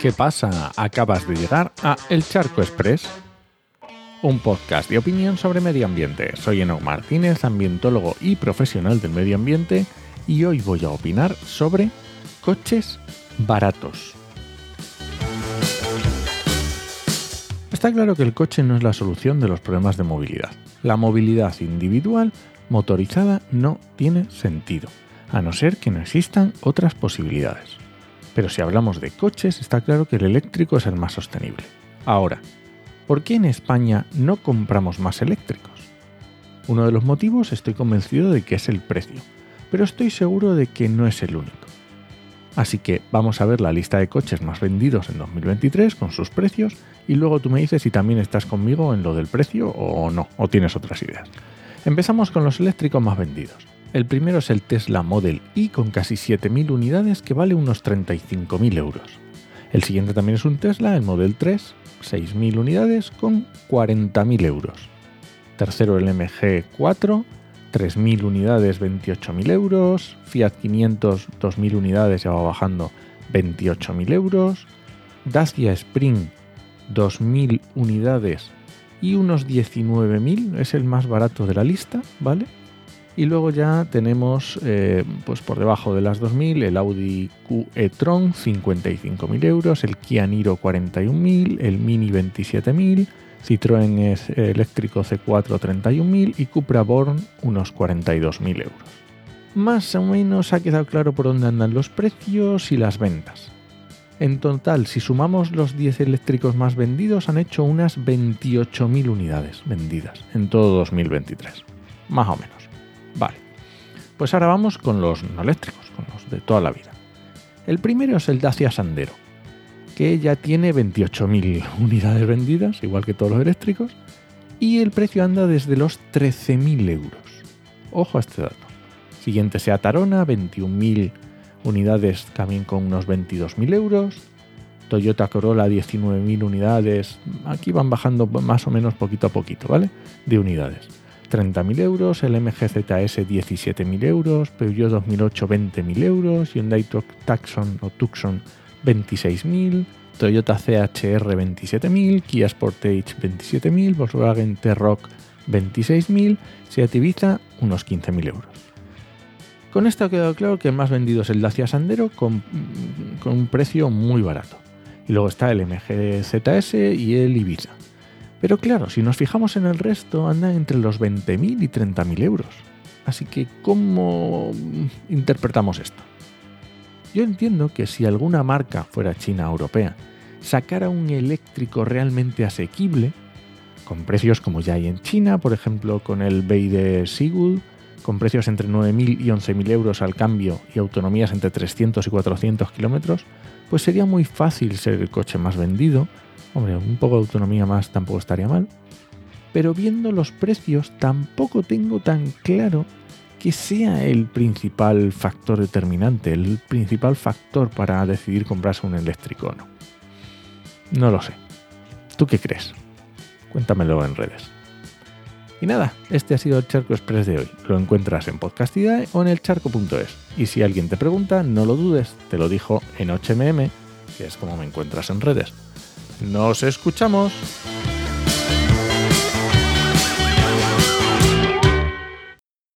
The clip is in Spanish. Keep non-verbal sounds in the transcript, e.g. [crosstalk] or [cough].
¿Qué pasa? Acabas de llegar a El Charco Express, un podcast de opinión sobre medio ambiente. Soy Enoch Martínez, ambientólogo y profesional del medio ambiente, y hoy voy a opinar sobre coches baratos. Está claro que el coche no es la solución de los problemas de movilidad. La movilidad individual motorizada no tiene sentido, a no ser que no existan otras posibilidades. Pero si hablamos de coches, está claro que el eléctrico es el más sostenible. Ahora, ¿por qué en España no compramos más eléctricos? Uno de los motivos estoy convencido de que es el precio, pero estoy seguro de que no es el único. Así que vamos a ver la lista de coches más vendidos en 2023 con sus precios y luego tú me dices si también estás conmigo en lo del precio o no, o tienes otras ideas. Empezamos con los eléctricos más vendidos. El primero es el Tesla Model Y con casi 7.000 unidades que vale unos 35.000 euros. El siguiente también es un Tesla, el Model 3, 6.000 unidades con 40.000 euros. Tercero el MG 4, 3.000 unidades, 28.000 euros. Fiat 500, 2.000 unidades, ya va bajando, 28.000 euros. Dacia Spring, 2.000 unidades y unos 19.000, es el más barato de la lista, ¿vale? Y luego ya tenemos, eh, pues por debajo de las 2.000, el Audi QE Tron 55.000 euros, el Kia Niro 41.000, el Mini 27.000, Citroën eléctrico C4 31.000 y Cupra Born unos 42.000 euros. Más o menos ha quedado claro por dónde andan los precios y las ventas. En total, si sumamos los 10 eléctricos más vendidos, han hecho unas 28.000 unidades vendidas en todo 2023. Más o menos. Vale. Pues ahora vamos con los no eléctricos, con los de toda la vida. El primero es el Dacia Sandero, que ya tiene 28.000 [laughs] unidades vendidas, igual que todos los eléctricos, y el precio anda desde los 13.000 euros. Ojo a este dato. Siguiente sea Tarona, 21.000 unidades también con unos 22.000 euros. Toyota Corolla 19.000 unidades. Aquí van bajando más o menos poquito a poquito, ¿vale? De unidades. 30.000 euros, el MG ZS 17.000 euros, Peugeot 2008 20.000 euros, Hyundai Tucson o Tucson 26.000, Toyota CHR 27.000, Kia Sportage 27.000, Volkswagen T-Rock 26.000, Seat Ibiza unos 15.000 euros. Con esto ha quedado claro que el más vendido es el Dacia Sandero con, con un precio muy barato. Y luego está el MG ZS y el Ibiza. Pero claro, si nos fijamos en el resto, andan entre los 20.000 y 30.000 euros. Así que, ¿cómo interpretamos esto? Yo entiendo que si alguna marca fuera china o europea sacara un eléctrico realmente asequible, con precios como ya hay en China, por ejemplo con el Bay de Sigul, con precios entre 9.000 y 11.000 euros al cambio y autonomías entre 300 y 400 kilómetros, pues sería muy fácil ser el coche más vendido Hombre, un poco de autonomía más tampoco estaría mal. Pero viendo los precios, tampoco tengo tan claro que sea el principal factor determinante, el principal factor para decidir comprarse un eléctrico o no. No lo sé. ¿Tú qué crees? Cuéntamelo en redes. Y nada, este ha sido el Charco Express de hoy. Lo encuentras en Podcastidae o en elcharco.es. Y si alguien te pregunta, no lo dudes, te lo dijo en HMM, que es como me encuentras en redes. Nos escuchamos.